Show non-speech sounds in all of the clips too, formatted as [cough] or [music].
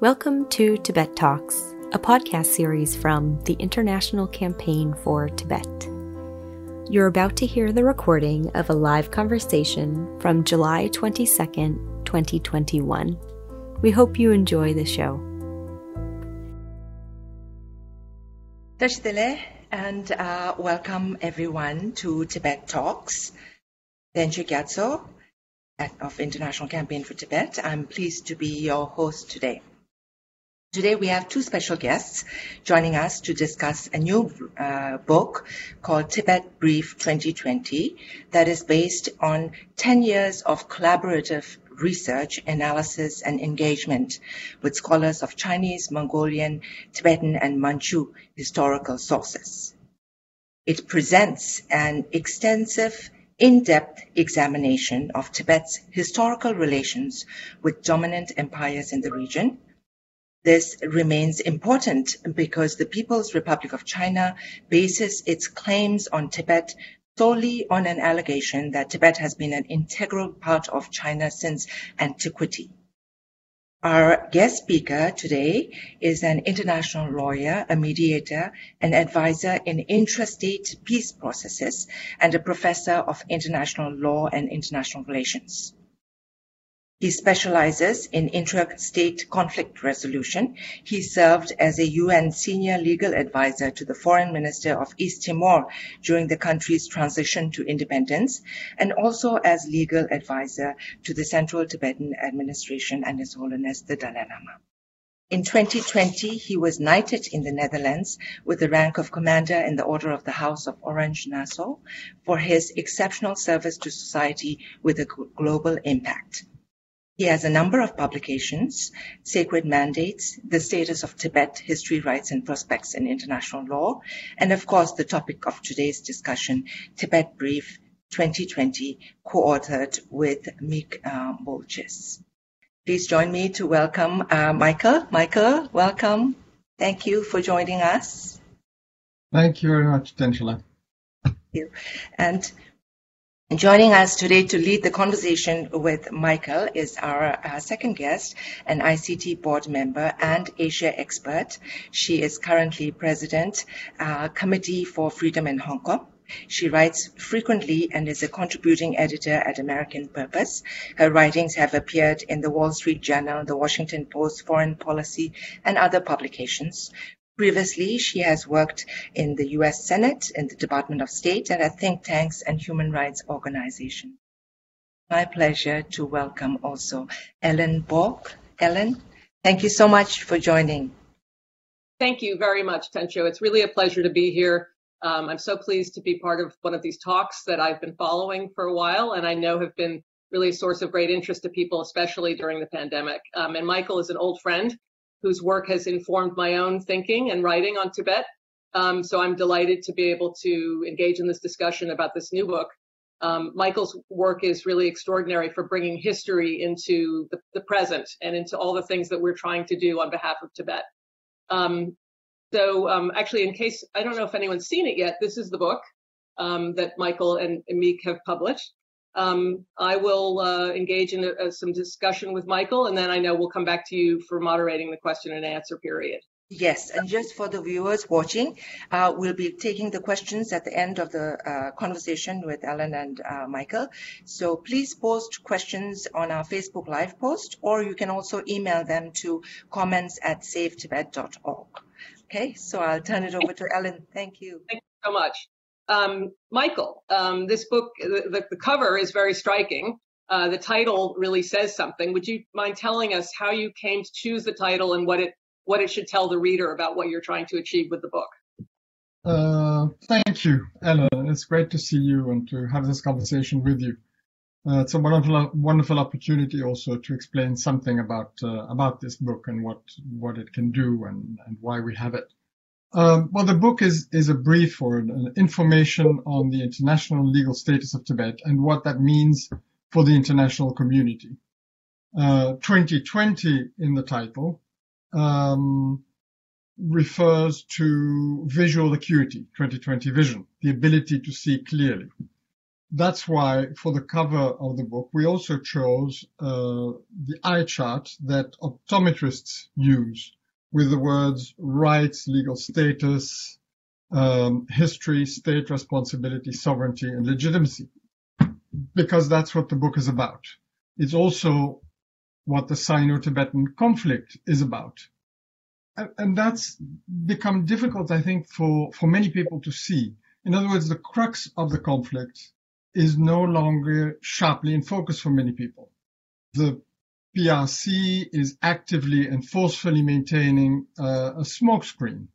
Welcome to Tibet Talks, a podcast series from the International Campaign for Tibet. You're about to hear the recording of a live conversation from July 22nd, 2021. We hope you enjoy the show. And uh, welcome everyone to Tibet Talks. Tencho Gyatso of International Campaign for Tibet. I'm pleased to be your host today. Today we have two special guests joining us to discuss a new uh, book called Tibet Brief 2020 that is based on 10 years of collaborative research, analysis, and engagement with scholars of Chinese, Mongolian, Tibetan, and Manchu historical sources. It presents an extensive in-depth examination of Tibet's historical relations with dominant empires in the region, this remains important because the People's Republic of China bases its claims on Tibet solely on an allegation that Tibet has been an integral part of China since antiquity. Our guest speaker today is an international lawyer, a mediator, an advisor in intrastate peace processes, and a professor of international law and international relations. He specializes in intra-state conflict resolution. He served as a UN senior legal advisor to the foreign minister of East Timor during the country's transition to independence, and also as legal advisor to the Central Tibetan Administration and His Holiness the Dalai Lama. In 2020, he was knighted in the Netherlands with the rank of Commander in the Order of the House of Orange Nassau for his exceptional service to society with a global impact. He has a number of publications, Sacred Mandates, The Status of Tibet, History, Rights and Prospects in International Law, and of course the topic of today's discussion, Tibet Brief 2020, co-authored with Miek uh, Boltjes. Please join me to welcome uh, Michael. Michael, welcome. Thank you for joining us. Thank you very much, Tenchola. Thank you. And Joining us today to lead the conversation with Michael is our uh, second guest, an ICT board member and Asia expert. She is currently president, uh, Committee for Freedom in Hong Kong. She writes frequently and is a contributing editor at American Purpose. Her writings have appeared in the Wall Street Journal, the Washington Post, Foreign Policy, and other publications. Previously, she has worked in the U.S. Senate, in the Department of State, and at think tanks and human rights organizations. My pleasure to welcome also Ellen Bork. Ellen, thank you so much for joining. Thank you very much, Tencho. It's really a pleasure to be here. Um, I'm so pleased to be part of one of these talks that I've been following for a while and I know have been really a source of great interest to people, especially during the pandemic. Um, and Michael is an old friend whose work has informed my own thinking and writing on Tibet. Um, so I'm delighted to be able to engage in this discussion about this new book. Um, Michael's work is really extraordinary for bringing history into the, the, present and into all the things that we're trying to do on behalf of Tibet. Um, so um, actually, in case I don't know if anyone's seen it yet, this is the book um, that Michael and Miek have published. Um, I will uh, engage in a, a, some discussion with Michael, and then I know we'll come back to you for moderating the question and answer period. Yes, and just for the viewers watching, uh, we'll be taking the questions at the end of the uh, conversation with Ellen and uh, Michael. So please post questions on our Facebook Live post, or you can also email them to comments at savetibet.org. Okay, so I'll turn it over to Ellen. Thank you. Thank you so much. Um, Michael, um, this book, the, the, cover is very striking. Uh, the title really says something. Would you mind telling us how you came to choose the title and what it what it should tell the reader about what you're trying to achieve with the book? Uh, thank you, Ella. It's great to see you and to have this conversation with you. Uh, it's a wonderful, wonderful opportunity also to explain something about uh, about this book and what what it can do and, and why we have it. Um, well, the book is, is a brief or an information on the international legal status of Tibet and what that means for the international community. Uh, 2020 in the title um, refers to visual acuity, 2020 vision, the ability to see clearly. that's why for the cover of the book, we also chose uh, the eye chart that optometrists use with the words rights, legal status, um, history, state responsibility, sovereignty, and legitimacy, because that's what the book is about. It's also what the Sino-Tibetan conflict is about. And, and that's become difficult, I think, for, for many people to see. In other words, the crux of the conflict is no longer sharply in focus for many people. The PRC is actively and forcefully maintaining uh, a smokescreen.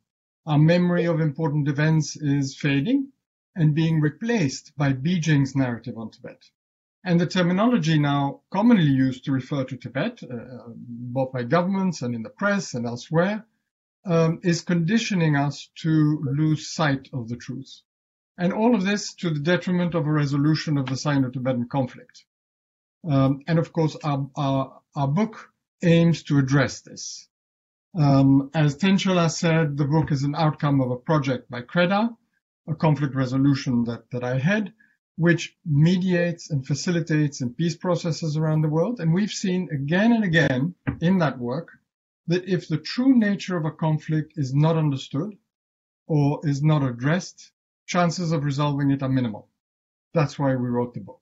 Our memory of important events is fading and being replaced by Beijing's narrative on Tibet. And the terminology now commonly used to refer to Tibet, uh, both by governments and in the press and elsewhere, um, is conditioning us to lose sight of the truth. And all of this to the detriment of a resolution of the Sino-Tibetan conflict. Um, and of course, our, our, our, book aims to address this. Um, as Tenchola said, the book is an outcome of a project by Kreddha, a conflict resolution that, that I head, which mediates and facilitates in peace processes around the world. And we've seen again and again in that work that if the true nature of a conflict is not understood or is not addressed, chances of resolving it are minimal. That's why we wrote the book.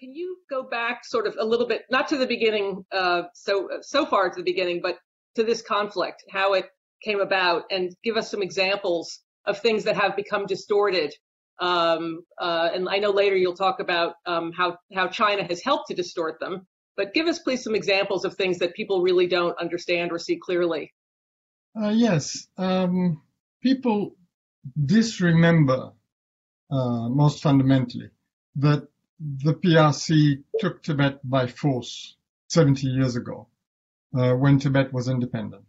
Can you go back sort of a little bit, not to the beginning, uh, so so far to the beginning, but to this conflict, how it came about, and give us some examples of things that have become distorted um, uh, and I know later you'll talk about um, how, how China has helped to distort them. But give us, please, some examples of things that people really don't understand or see clearly. Uh, yes. Um, people disremember, uh, most fundamentally, that the PRC took Tibet by force 70 years ago, uh, when Tibet was independent.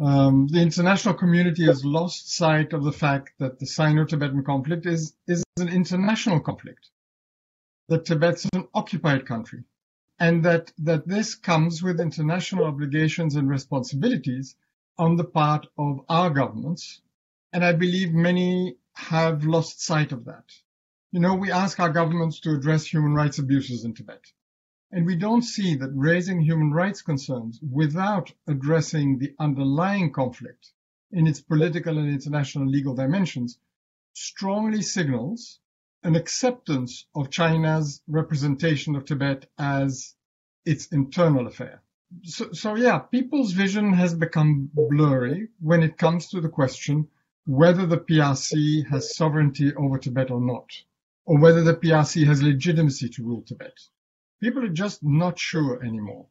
Um, the international community has lost sight of the fact that the Sino-Tibetan conflict is, is an international conflict, that Tibet's an occupied country, and that, that this comes with international obligations and responsibilities on the part of our governments. And I believe many have lost sight of that. You know, we ask our governments to address human rights abuses in Tibet. And we don't see that raising human rights concerns without addressing the underlying conflict in its political and international legal dimensions strongly signals an acceptance of China's representation of Tibet as its internal affair. So, so yeah, people's vision has become blurry when it comes to the question whether the PRC has sovereignty over Tibet or not, or whether the PRC has legitimacy to rule Tibet. People are just not sure anymore.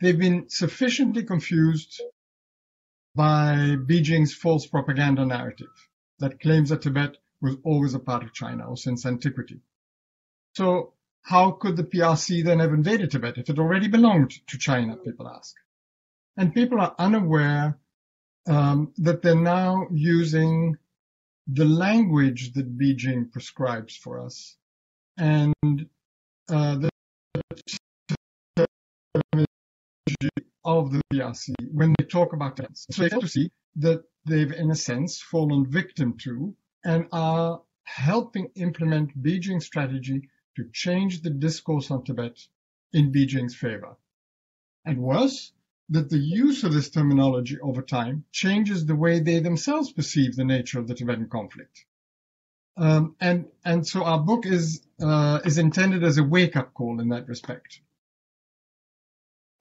They've been sufficiently confused by Beijing's false propaganda narrative that claims that Tibet was always a part of China or since antiquity. So how could the PRC then have invaded Tibet if it already belonged to China, people ask. And people are unaware um, that they're now using the language that Beijing prescribes for us and uh, the of the PRC when they talk about trends. So they to see that they've, in a sense, fallen victim to and are helping implement Beijing's strategy to change the discourse on Tibet in Beijing's favor. And worse, that the use of this terminology over time changes the way they themselves perceive the nature of the Tibetan conflict. Um, and and so our book is uh, is intended as a wake up call in that respect.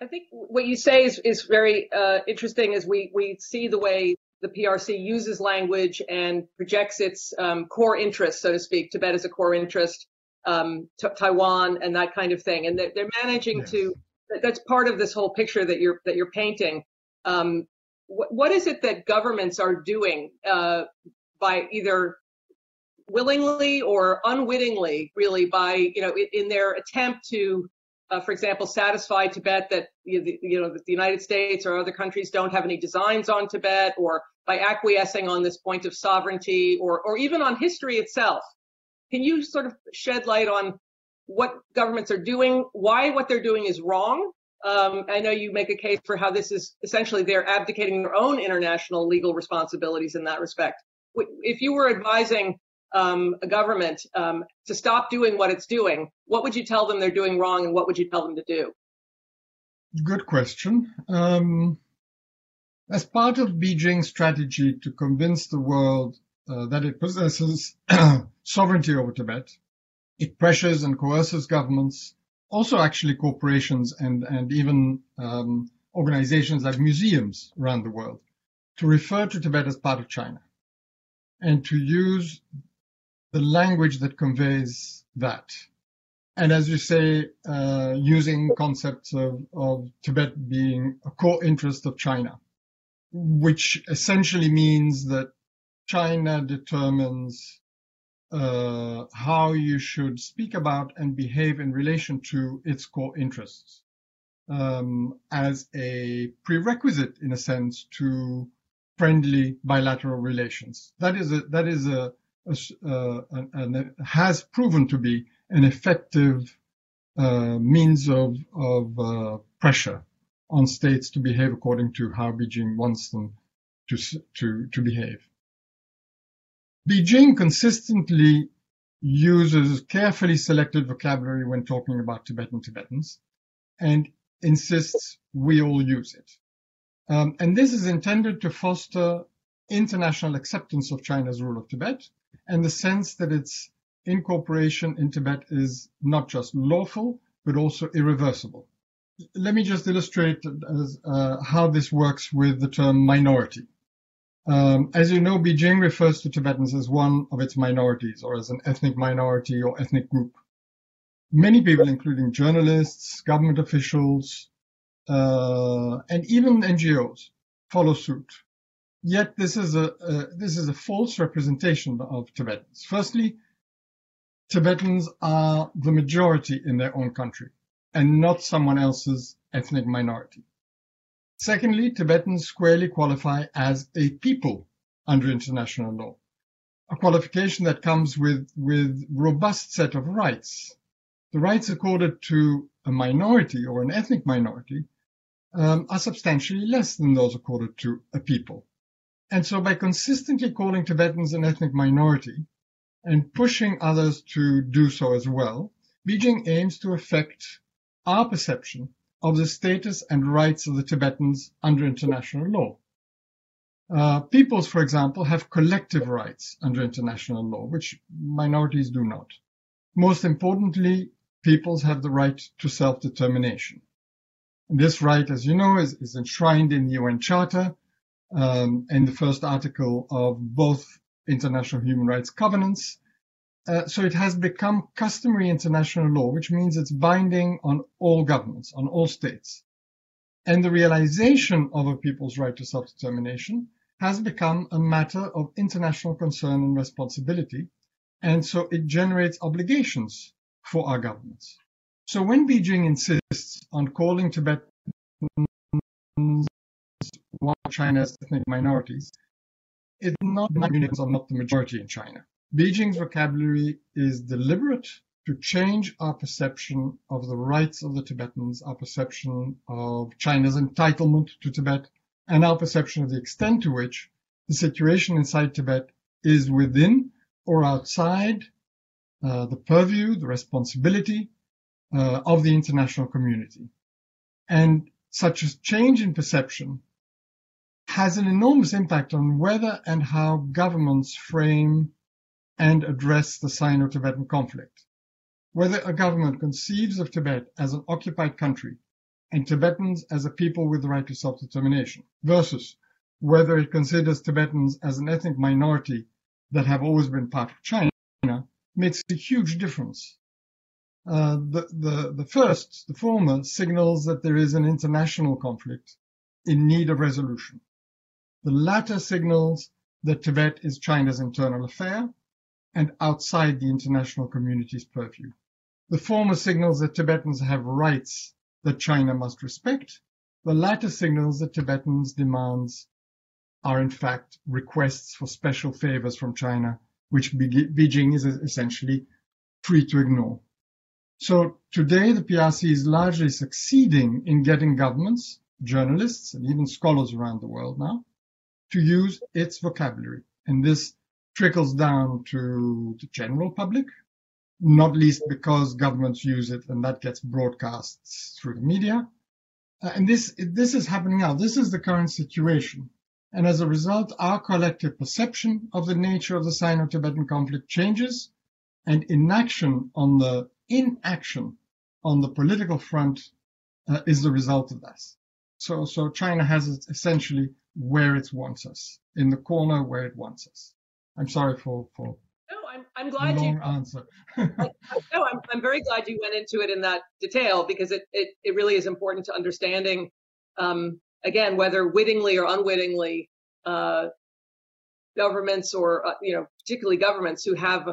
I think what you say is, is very uh, interesting as we, we see the way the PRC uses language and projects its um, core interests, so to speak. Tibet is a core interest, um, t- Taiwan, and that kind of thing. And they're, they're managing yes. to. That's part of this whole picture that you're that you're painting. Um, wh- what is it that governments are doing uh, by either willingly or unwittingly, really, by you know, in, in their attempt to uh, for example, satisfy Tibet that you, you know that the United States or other countries don't have any designs on Tibet, or by acquiescing on this point of sovereignty, or or even on history itself. Can you sort of shed light on what governments are doing, why what they're doing is wrong? Um, I know you make a case for how this is essentially they're abdicating their own international legal responsibilities in that respect. If you were advising um, a government um, to stop doing what it's doing, what would you tell them they're doing wrong and what would you tell them to do? Good question. Um, as part of Beijing's strategy to convince the world uh, that it possesses [clears throat] sovereignty over Tibet, it pressures and coerces governments, also actually corporations and, and even um, organizations like museums around the world, to refer to Tibet as part of China and to use the language that conveys that. And as you say, uh, using concepts of, of Tibet being a core interest of China, which essentially means that China determines uh, how you should speak about and behave in relation to its core interests um, as a prerequisite, in a sense, to friendly bilateral relations. That is a that is a, a, uh, an, has proven to be an effective uh, means of of uh, pressure on states to behave according to how Beijing wants them to to to behave. Beijing consistently uses carefully selected vocabulary when talking about Tibetan Tibetans and insists we all use it. Um, and this is intended to foster international acceptance of China's rule of Tibet and the sense that its incorporation in Tibet is not just lawful, but also irreversible. Let me just illustrate as, uh, how this works with the term minority. Um, as you know, Beijing refers to Tibetans as one of its minorities or as an ethnic minority or ethnic group. Many people, including journalists, government officials, uh, and even NGOs, follow suit. Yet this is a this is a false representation of Tibetans. Firstly, Tibetans are the majority in their own country and not someone else's ethnic minority. Secondly, Tibetans squarely qualify as a people under international law, a qualification that comes with, with robust set of rights. The rights accorded to a minority or an ethnic minority um, are substantially less than those accorded to a people. And so by consistently calling Tibetans an ethnic minority and pushing others to do so as well, Beijing aims to affect our perception of the status and rights of the Tibetans under international law. Uh, peoples, for example, have collective rights under international law, which minorities do not. Most importantly, peoples have the right to self-determination. This right, as you know, is, is enshrined in the UN Charter um, in the first article of both international human rights covenants uh, so it has become customary international law, which means it's binding on all governments, on all states. And the realization of a people's right to self-determination has become a matter of international concern and responsibility. And so it generates obligations for our governments. So when Beijing insists on calling Tibetans one of China's ethnic minorities, it's not minorities not the majority in China. Beijing's vocabulary is deliberate to change our perception of the rights of the Tibetans, our perception of China's entitlement to Tibet, and our perception of the extent to which the situation inside Tibet is within or outside uh, the purview, the responsibility uh, of the international community. And such a change in perception has an enormous impact on whether and how governments frame and address the Sino-Tibetan conflict. Whether a government conceives of Tibet as an occupied country and Tibetans as a people with the right to self-determination versus whether it considers Tibetans as an ethnic minority that have always been part of China makes a huge difference. Uh, the, the, the first, the former, signals that there is an international conflict in need of resolution. The latter signals that Tibet is China's internal affair and outside the international community's purview. The former signals that Tibetans have rights that China must respect. The latter signals that Tibetans' demands are in fact requests for special favors from China, which Beijing is essentially free to ignore. So today the PRC is largely succeeding in getting governments, journalists, and even scholars around the world now to use its vocabulary. And this trickles down to the general public, not least because governments use it and that gets broadcast through the media. Uh, and this, this is happening now. This is the current situation. And as a result, our collective perception of the nature of the Sino-Tibetan conflict changes and inaction on the inaction on the political front uh, is the result of this. So, so China has it essentially where it wants us, in the corner where it wants us. I'm sorry for, for no, I'm, I'm glad long you answer. [laughs] no, I'm, I'm very glad you went into it in that detail because it, it, it really is important to understanding, um, again, whether wittingly or unwittingly, uh, governments or, uh, you know, particularly governments who have,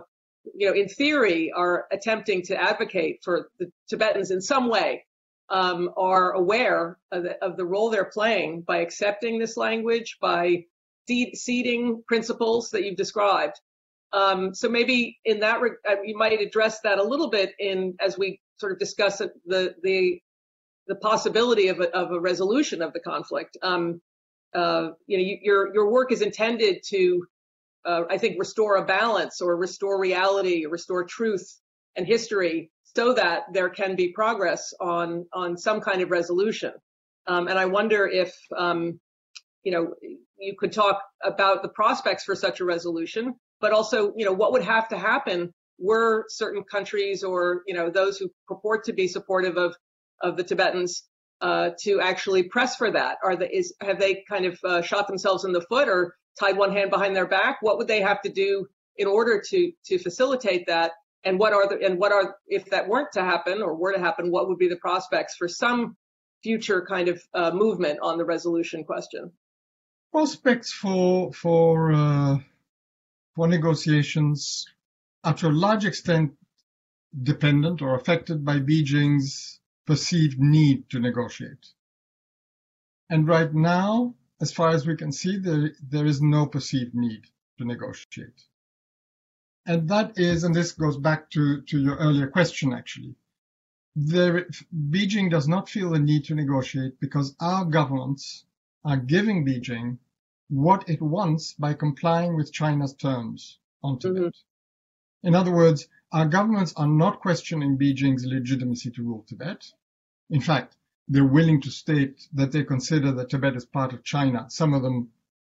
you know, in theory are attempting to advocate for the Tibetans in some way, um, are aware of the, of the role they're playing by accepting this language, by ceding principles that you've described. Um, so maybe in that, uh, you might address that a little bit in as we sort of discuss the the the possibility of a, of a resolution of the conflict. Um, uh, you know, you, your your work is intended to, uh, I think, restore a balance or restore reality or restore truth and history so that there can be progress on on some kind of resolution. Um, and I wonder if um, you know you could talk about the prospects for such a resolution, but also you know what would have to happen were certain countries or you know those who purport to be supportive of of the Tibetans uh, to actually press for that? Are they is have they kind of uh, shot themselves in the foot or tied one hand behind their back? What would they have to do in order to to facilitate that? And what are the and what are if that weren't to happen or were to happen? What would be the prospects for some future kind of uh, movement on the resolution question? Prospects for for uh, for negotiations are to a large extent dependent or affected by Beijing's perceived need to negotiate. And right now, as far as we can see, there, there is no perceived need to negotiate. And that is, and this goes back to, to your earlier question actually, there, Beijing does not feel the need to negotiate because our governments are giving Beijing what it wants by complying with China's terms on Tibet. Mm-hmm. In other words, our governments are not questioning Beijing's legitimacy to rule Tibet. In fact, they're willing to state that they consider that Tibet is part of China, some of them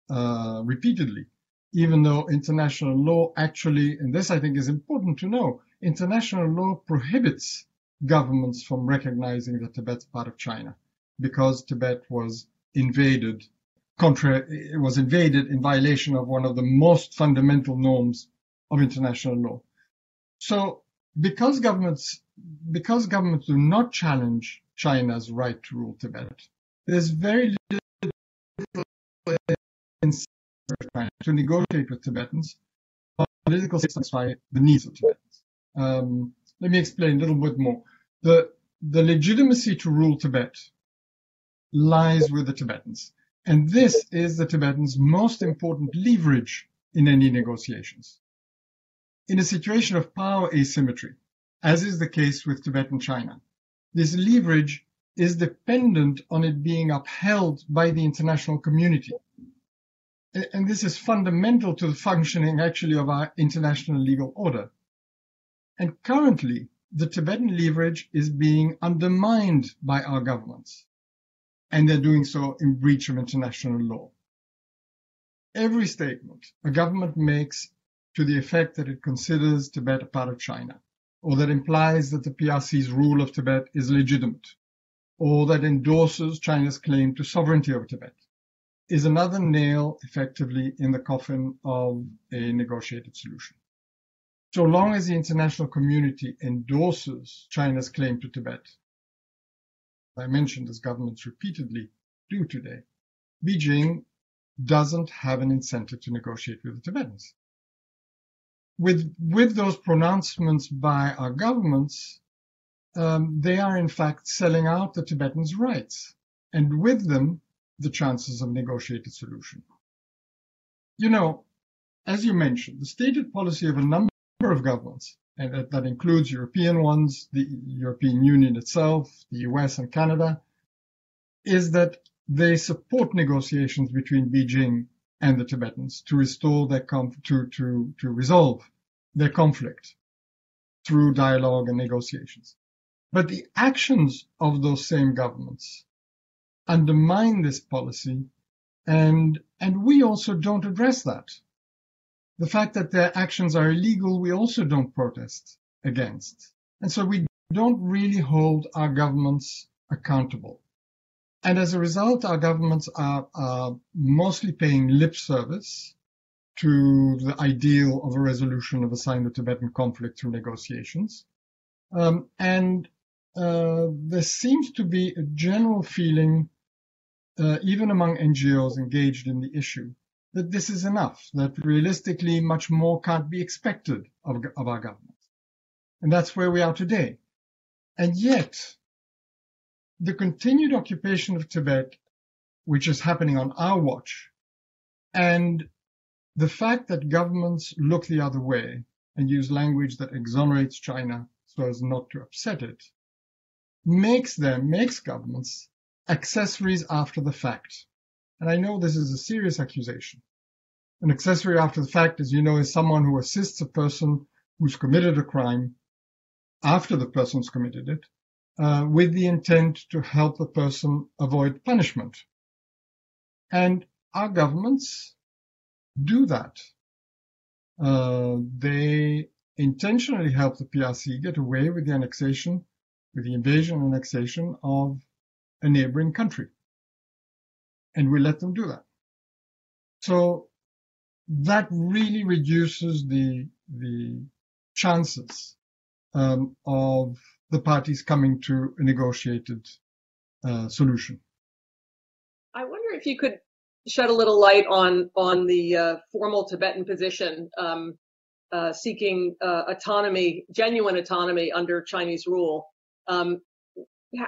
uh, repeatedly, even though international law actually, and this I think is important to know, international law prohibits governments from recognizing that Tibet's part of China because Tibet was invaded contrary, it was invaded in violation of one of the most fundamental norms of international law. So because governments, because governments do not challenge China's right to rule Tibet. There's very little incentive to negotiate with Tibetans on political satisfy the needs of Tibetans. Um, let me explain a little bit more. The, the legitimacy to rule Tibet lies with the Tibetans. And this is the Tibetans' most important leverage in any negotiations. In a situation of power asymmetry, as is the case with Tibet and China, this leverage is dependent on it being upheld by the international community. And this is fundamental to the functioning actually of our international legal order. And currently, the Tibetan leverage is being undermined by our governments. And they're doing so in breach of international law. Every statement a government makes to the effect that it considers Tibet a part of China or that implies that the PRC's rule of Tibet is legitimate, or that endorses China's claim to sovereignty over Tibet, is another nail effectively in the coffin of a negotiated solution. So long as the international community endorses China's claim to Tibet, I mentioned as governments repeatedly do today, Beijing doesn't have an incentive to negotiate with the Tibetans with with those pronouncements by our governments, um, they are in fact selling out the Tibetans' rights, and with them the chances of negotiated solution. You know, as you mentioned, the stated policy of a number of governments, and that, includes European ones, the European Union itself, the US and Canada, is that they support negotiations between Beijing and the Tibetans to restore their conf- to, to, to resolve their conflict through dialogue and negotiations. But the actions of those same governments undermine this policy and, and we also don't address that. The fact that their actions are illegal, we also don't protest against. And so we don't really hold our governments accountable. And as a result, our governments are, are mostly paying lip service to the ideal of a resolution of a Sino-Tibetan conflict through negotiations. Um, and uh, there seems to be a general feeling, uh, even among NGOs engaged in the issue, that this is enough, that realistically much more can't be expected of, of our government. And that's where we are today. And yet, the continued occupation of Tibet, which is happening on our watch, and the fact that governments look the other way and use language that exonerates China so as not to upset it, makes them, makes governments accessories after the fact. And I know this is a serious accusation. An accessory after the fact, as you know, is someone who assists a person who's committed a crime after the person's committed it uh, with the intent to help the person avoid punishment. And our governments do that. Uh, they intentionally help the PRC get away with the annexation, with the invasion and annexation of a neighboring country. And we let them do that. So that really reduces the, the chances um, of the parties coming to a negotiated uh, solution. I wonder if you could shed a little light on on the uh, formal Tibetan position um, uh, seeking uh, autonomy, genuine autonomy under Chinese rule. Um,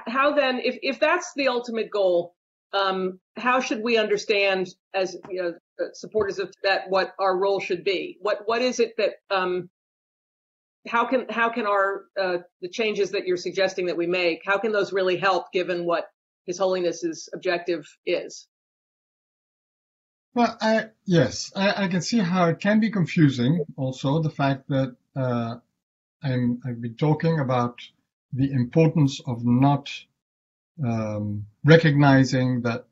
how then, if if that's the ultimate goal, um, how should we understand as you know, supporters of Tibet what our role should be? What what is it that um, how can how can our uh, the changes that you're suggesting that we make how can those really help given what his holiness's objective is well I, yes I, I, can see how it can be confusing also the fact that uh, I'm, i've been talking about the importance of not um, recognizing that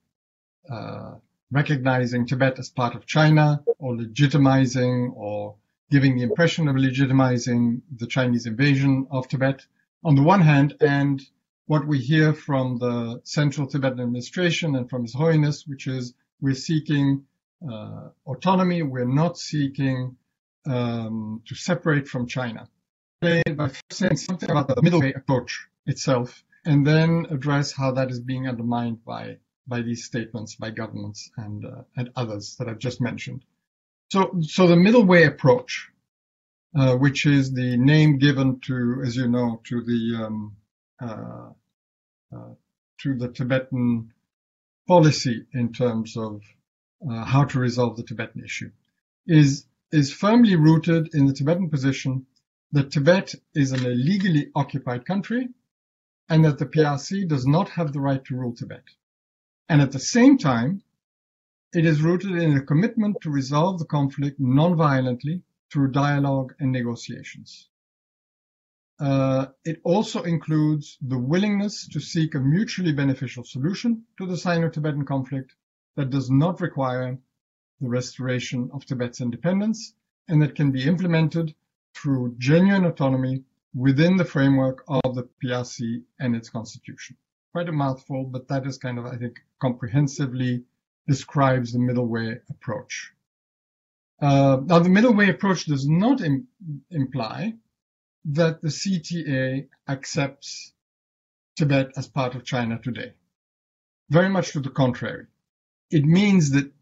uh, recognizing tibet as part of china or legitimizing or giving the impression of legitimizing the Chinese invasion of Tibet on the one hand, and what we hear from the Central Tibetan Administration and from His Holiness, which is we're seeking uh, autonomy, we're not seeking um, to separate from China. By saying something about the middle way approach itself, and then address how that is being undermined by by these statements by governments and uh, and others that I've just mentioned. So, so the middle way approach, uh, which is the name given to, as you know, to the um, uh, uh, to the Tibetan policy in terms of uh, how to resolve the Tibetan issue, is is firmly rooted in the Tibetan position that Tibet is an illegally occupied country, and that the PRC does not have the right to rule Tibet. And at the same time, it is rooted in a commitment to resolve the conflict non-violently through dialogue and negotiations. Uh, it also includes the willingness to seek a mutually beneficial solution to the Sino-Tibetan conflict that does not require the restoration of Tibet's independence and that can be implemented through genuine autonomy within the framework of the PRC and its constitution. Quite a mouthful, but that is kind of, I think, comprehensively describes the middle way approach. Uh, now, the middle way approach does not Im- imply that the CTA accepts Tibet as part of China today. Very much to the contrary. It means that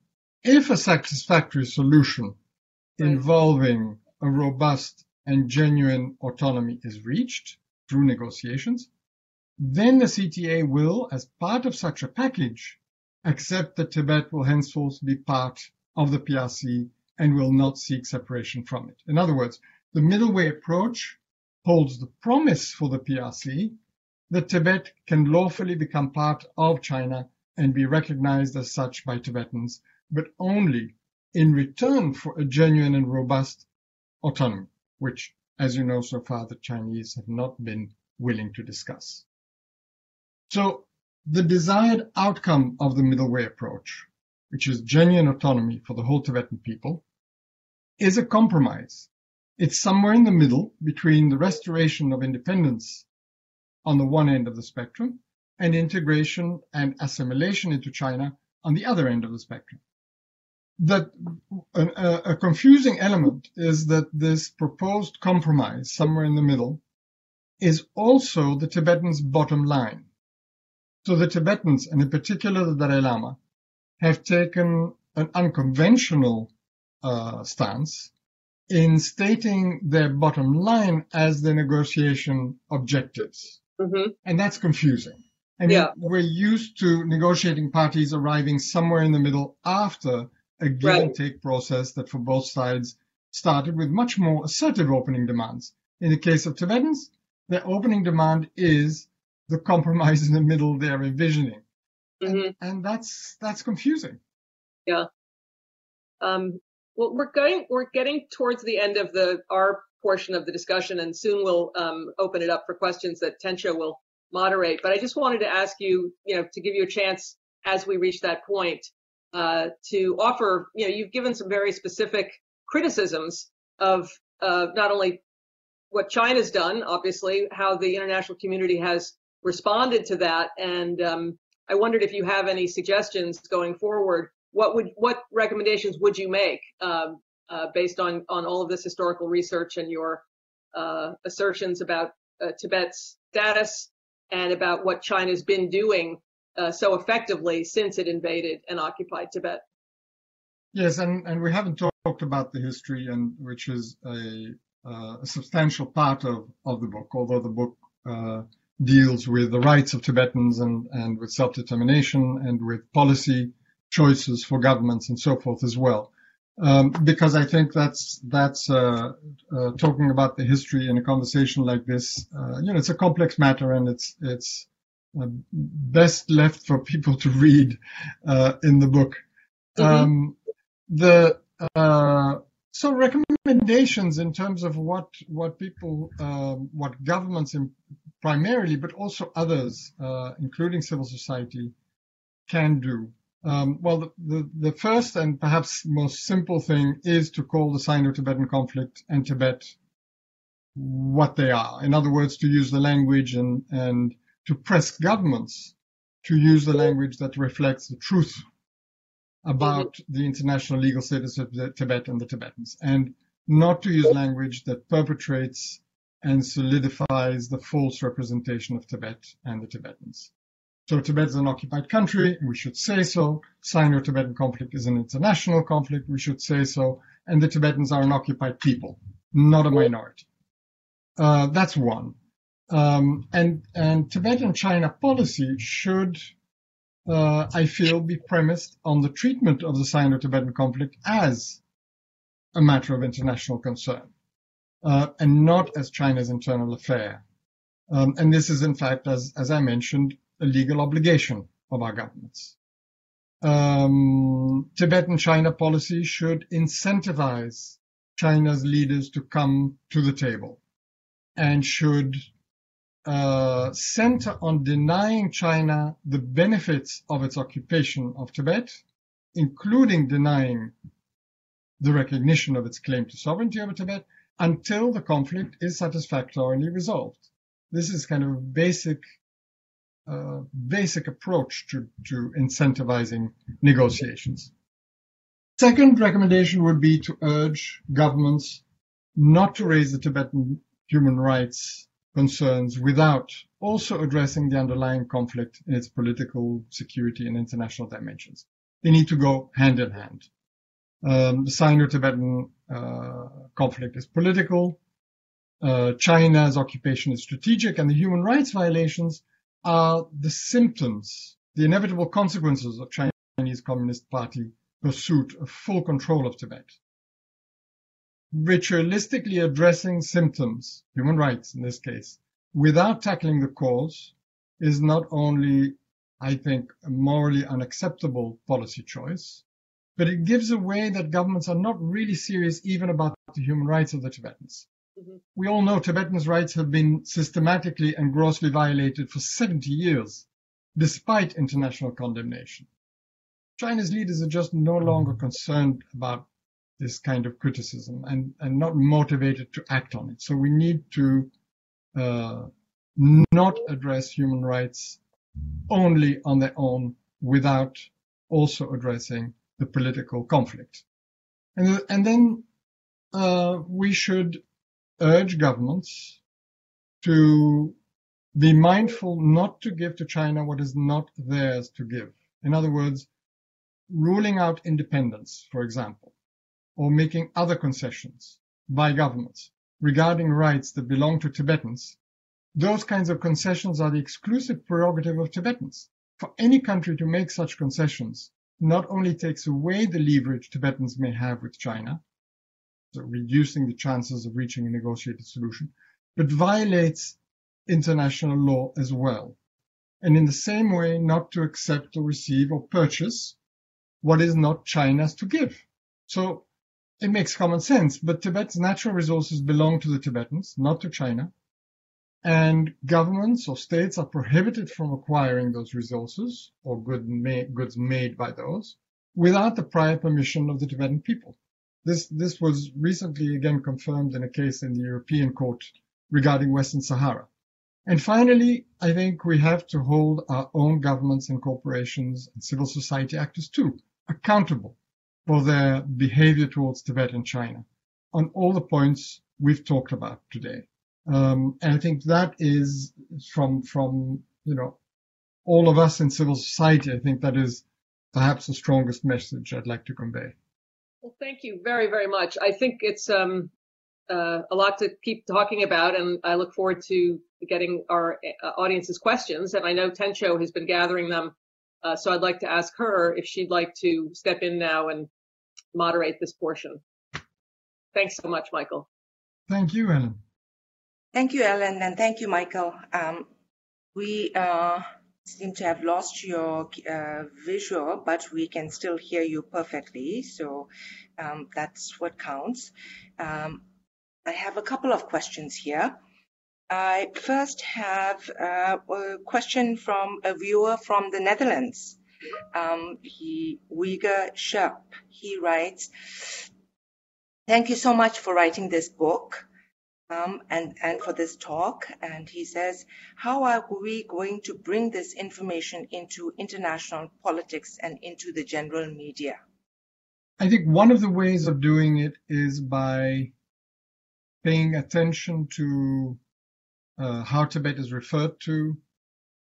if a satisfactory solution involving a robust and genuine autonomy is reached through negotiations, then the CTA will, as part of such a package, accept that Tibet will henceforth be part of the PRC and will not seek separation from it. In other words, the middle way approach holds the promise for the PRC that Tibet can lawfully become part of China and be recognized as such by Tibetans, but only in return for a genuine and robust autonomy, which, as you know so far, the Chinese have not been willing to discuss. So the desired outcome of the middle way approach, which is genuine autonomy for the whole Tibetan people, is a compromise. It's somewhere in the middle between the restoration of independence on the one end of the spectrum and integration and assimilation into China on the other end of the spectrum. That a, a confusing element is that this proposed compromise somewhere in the middle is also the Tibetans' bottom line. So the Tibetans, and in particular the Dalai Lama, have taken an unconventional uh, stance in stating their bottom line as the negotiation objectives. Mm-hmm. And that's confusing. I mean, yeah. we're used to negotiating parties arriving somewhere in the middle after a give right. and take process that for both sides started with much more assertive opening demands. In the case of Tibetans, their opening demand is the compromise in the middle they're envisioning. Mm-hmm. And, and, that's that's confusing. Yeah. Um, well, we're going we're getting towards the end of the our portion of the discussion, and soon we'll um, open it up for questions that Tencho will moderate. But I just wanted to ask you, you know, to give you a chance as we reach that point uh, to offer, you know, you've given some very specific criticisms of uh, not only what China's done, obviously, how the international community has responded to that, and um, I wondered if you have any suggestions going forward. What would what recommendations would you make um, uh, based on on all of this historical research and your uh, assertions about uh, Tibet's status and about what China's been doing uh, so effectively since it invaded and occupied Tibet. Yes, and, and we haven't talked about the history, and which is a, uh, a substantial part of, of the book, although the book uh, deals with the rights of Tibetans and, and with self-determination and with policy choices for governments and so forth as well. Um, because I think that's that's uh, uh, talking about the history in a conversation like this. Uh, you know, it's a complex matter, and it's it's best left for people to read uh, in the book. Mm-hmm. Um, the uh, so recommendations in terms of what what people um, what governments in, primarily, but also others, including civil society, can do. Um, well, the, the, the, first and perhaps most simple thing is to call the Sino-Tibetan conflict and Tibet what they are. In other words, to use the language and, and to press governments to use the language that reflects the truth about mm-hmm. the international legal status of Tibet and the Tibetans, and not to use language that perpetrates and solidifies the false representation of Tibet and the Tibetans. So Tibet is an occupied country, we should say so. Sino-Tibetan conflict is an international conflict, we should say so. And the Tibetans are an occupied people, not a minority. Uh, that's one. Um, and, and Tibetan China policy should, uh, I feel, be premised on the treatment of the Sino-Tibetan conflict as a matter of international concern, uh, and not as China's internal affair. Um, and this is, in fact, as, as I mentioned, a legal obligation of our governments. Um, Tibetan China policy should incentivize China's leaders to come to the table and should uh, center on denying China the benefits of its occupation of Tibet, including denying the recognition of its claim to sovereignty over Tibet until the conflict is satisfactorily resolved. This is kind of a basic uh, basic approach to, to incentivizing negotiations. Second recommendation would be to urge governments not to raise the Tibetan human rights concerns without also addressing the underlying conflict in its political, security, and international dimensions. They need to go hand in hand. Um, the Sino-Tibetan uh, conflict is political. Uh, China's occupation is strategic, and the human rights violations are the symptoms, the inevitable consequences of Chinese Communist Party pursuit of full control of Tibet. Ritualistically addressing symptoms, human rights in this case, without tackling the cause is not only, I think, a morally unacceptable policy choice, but it gives away that governments are not really serious even about the human rights of the Tibetans. Mm-hmm. We all know Tibetans' rights have been systematically and grossly violated for 70 years, despite international condemnation. China's leaders are just no longer concerned about this kind of criticism and, and not motivated to act on it. So we need to uh, not address human rights only on their own without also addressing the political conflict. And, and then uh, we should urge governments to be mindful not to give to China what is not theirs to give. In other words, ruling out independence, for example, or making other concessions by governments regarding rights that belong to Tibetans, those kinds of concessions are the exclusive prerogative of Tibetans. For any country to make such concessions not only takes away the leverage Tibetans may have with China, so reducing the chances of reaching a negotiated solution, but violates international law as well. And in the same way, not to accept or receive or purchase what is not China's to give. So it makes common sense, but Tibet's natural resources belong to the Tibetans, not to China. And governments or states are prohibited from acquiring those resources or goods made by those without the prior permission of the Tibetan people. This, this was recently again confirmed in a case in the European Court regarding Western Sahara. And finally, I think we have to hold our own governments and corporations and civil society actors too accountable for their behavior towards Tibet and China on all the points we've talked about today. Um, and I think that is from, from, you know, all of us in civil society, I think that is perhaps the strongest message I'd like to convey. Well, thank you very, very much. I think it's um, uh, a lot to keep talking about, and I look forward to getting our uh, audience's questions. And I know Tencho has been gathering them uh, so I'd like to ask her if she'd like to step in now and moderate this portion. Thanks so much, Michael. Thank you, Ellen. Thank you, Ellen, and thank you, Michael. Um, we uh, seem to have lost your uh, visual, but we can still hear you perfectly, so um, that's what counts. Um, I have a couple of questions here. I first have uh, a question from a viewer from the Netherlands. Um, he, Uyghur Sherp. He writes, Thank you so much for writing this book um, and, and for this talk. And he says, How are we going to bring this information into international politics and into the general media? I think one of the ways of doing it is by paying attention to uh, how Tibet is referred to,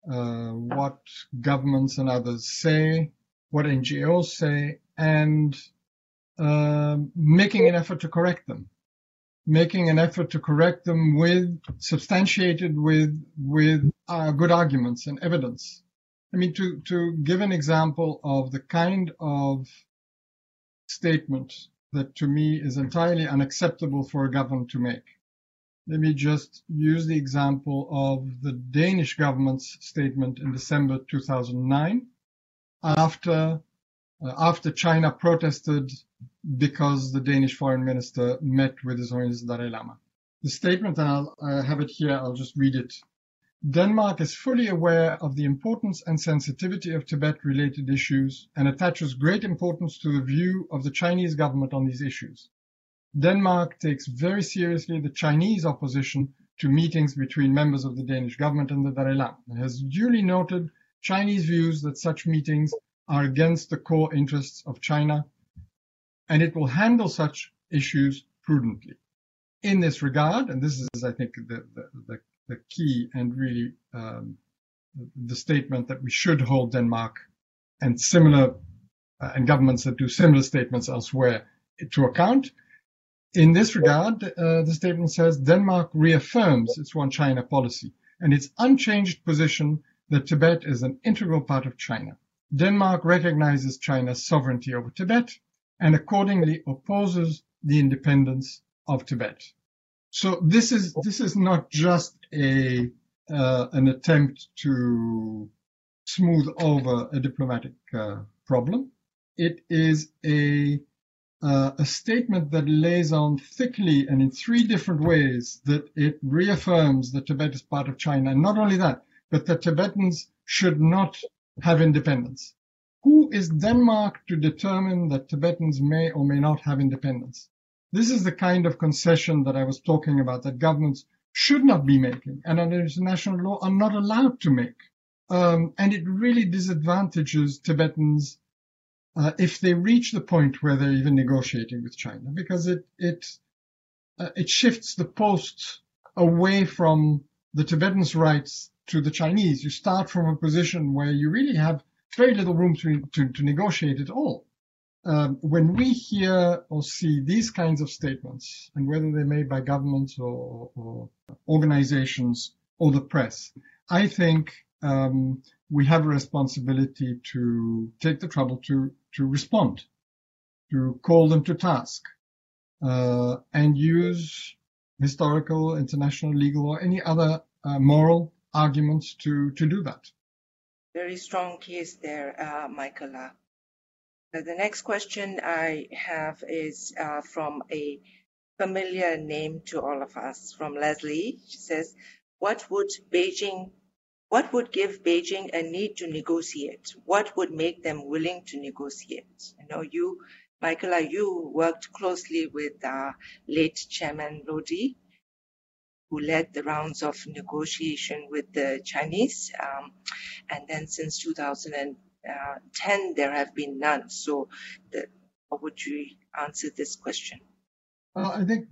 uh, what governments and others say, what NGOs say, and uh, making an effort to correct them. Making an effort to correct them with substantiated with with uh, good arguments and evidence. I mean, to to give an example of the kind of statement that to me is entirely unacceptable for a government to make let me just use the example of the Danish government's statement in December 2009 after uh, after China protested because the Danish foreign minister met with His Holiness Dalai Lama. The statement, and I'll uh, have it here, I'll just read it. Denmark is fully aware of the importance and sensitivity of Tibet related issues and attaches great importance to the view of the Chinese government on these issues. Denmark takes very seriously the Chinese opposition to meetings between members of the Danish government and the Dalai Lama. It has duly noted Chinese views that such meetings are against the core interests of China, and it will handle such issues prudently. In this regard, and this is, I think, the, the, the, the key and really um, the statement that we should hold Denmark and similar uh, and governments that do similar statements elsewhere to account in this regard, uh, the statement says Denmark reaffirms its one China policy and its unchanged position that Tibet is an integral part of China. Denmark recognizes China's sovereignty over Tibet and accordingly opposes the independence of Tibet. So this is this is not just a uh, an attempt to smooth over a diplomatic uh, problem. it is a uh, a statement that lays on thickly and in three different ways that it reaffirms that Tibet is part of China. And not only that, but that Tibetans should not have independence. Who is Denmark to determine that Tibetans may or may not have independence? This is the kind of concession that I was talking about that governments should not be making and under international law are not allowed to make. Um, and it really disadvantages Tibetans uh, if they reach the point where they're even negotiating with China, because it it uh, it shifts the post away from the Tibetans' rights to the Chinese. You start from a position where you really have very little room to to, to negotiate at all. Um, when we hear or see these kinds of statements, and whether they're made by governments or, or organizations or the press, I think um, we have a responsibility to take the trouble to to respond, to call them to task, uh, and use historical, international, legal, or any other uh, moral arguments to to do that. Very strong case there, uh, Michaela. Uh, the next question I have is uh, from a familiar name to all of us, from Leslie. She says, "What would Beijing what would give Beijing a need to negotiate? What would make them willing to negotiate? You know, you, Michaela, you worked closely with uh, late Chairman Lodi, who led the rounds of negotiation with the Chinese. Um, and then since 2010, there have been none. So, the, how would you answer this question? Well, I think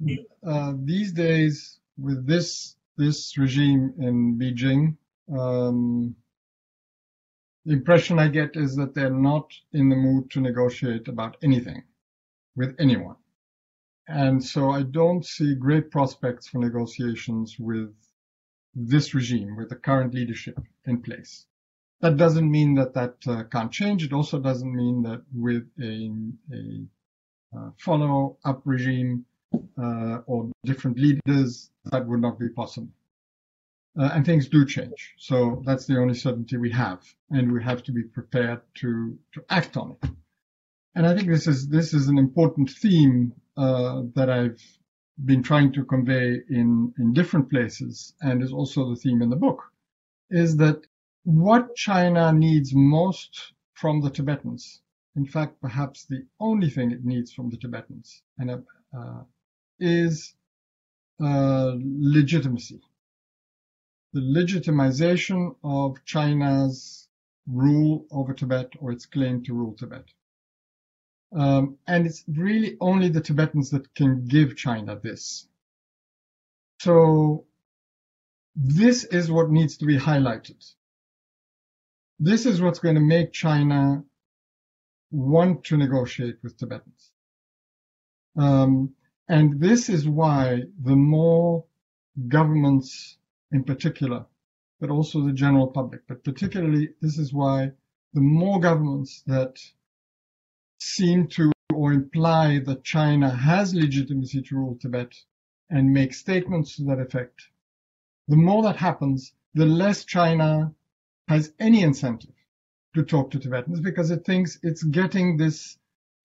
uh, these days, with this this regime in Beijing, um, the impression I get is that they're not in the mood to negotiate about anything with anyone. And so I don't see great prospects for negotiations with this regime, with the current leadership in place. That doesn't mean that that uh, can't change. It also doesn't mean that with a, a uh, follow-up regime uh, or different leaders, that would not be possible uh, and things do change. So that's the only certainty we have, and we have to be prepared to to act on it. And I think this is this is an important theme uh, that I've been trying to convey in in different places, and is also the theme in the book, is that what China needs most from the Tibetans, in fact, perhaps the only thing it needs from the Tibetans, and uh, is uh, legitimacy the legitimization of China's rule over Tibet or its claim to rule Tibet. Um, and it's really only the Tibetans that can give China this. So this is what needs to be highlighted. This is what's going to make China want to negotiate with Tibetans. Um, and this is why the more governments in particular, but also the general public. But particularly, this is why the more governments that seem to or imply that China has legitimacy to rule Tibet and make statements to that effect, the more that happens, the less China has any incentive to talk to Tibetans because it thinks it's getting this,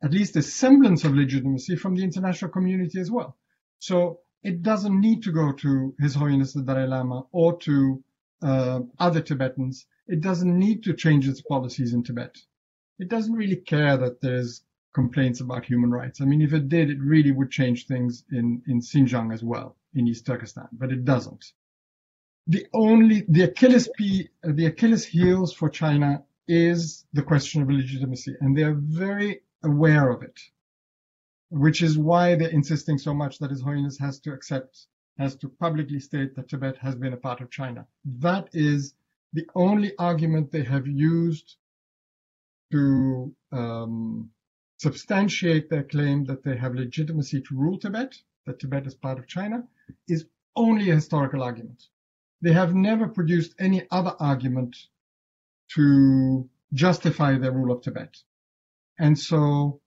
at least a semblance of legitimacy from the international community as well. So it doesn't need to go to His Holiness the Dalai Lama or to uh, other Tibetans. It doesn't need to change its policies in Tibet. It doesn't really care that there's complaints about human rights. I mean, if it did, it really would change things in, in Xinjiang as well, in East Turkestan, but it doesn't. The only, the Achilles, the Achilles heels for China is the question of legitimacy, and they're very aware of it which is why they're insisting so much that His Holiness has to accept, has to publicly state that Tibet has been a part of China. That is the only argument they have used to um, substantiate their claim that they have legitimacy to rule Tibet, that Tibet is part of China, is only a historical argument. They have never produced any other argument to justify their rule of Tibet. And so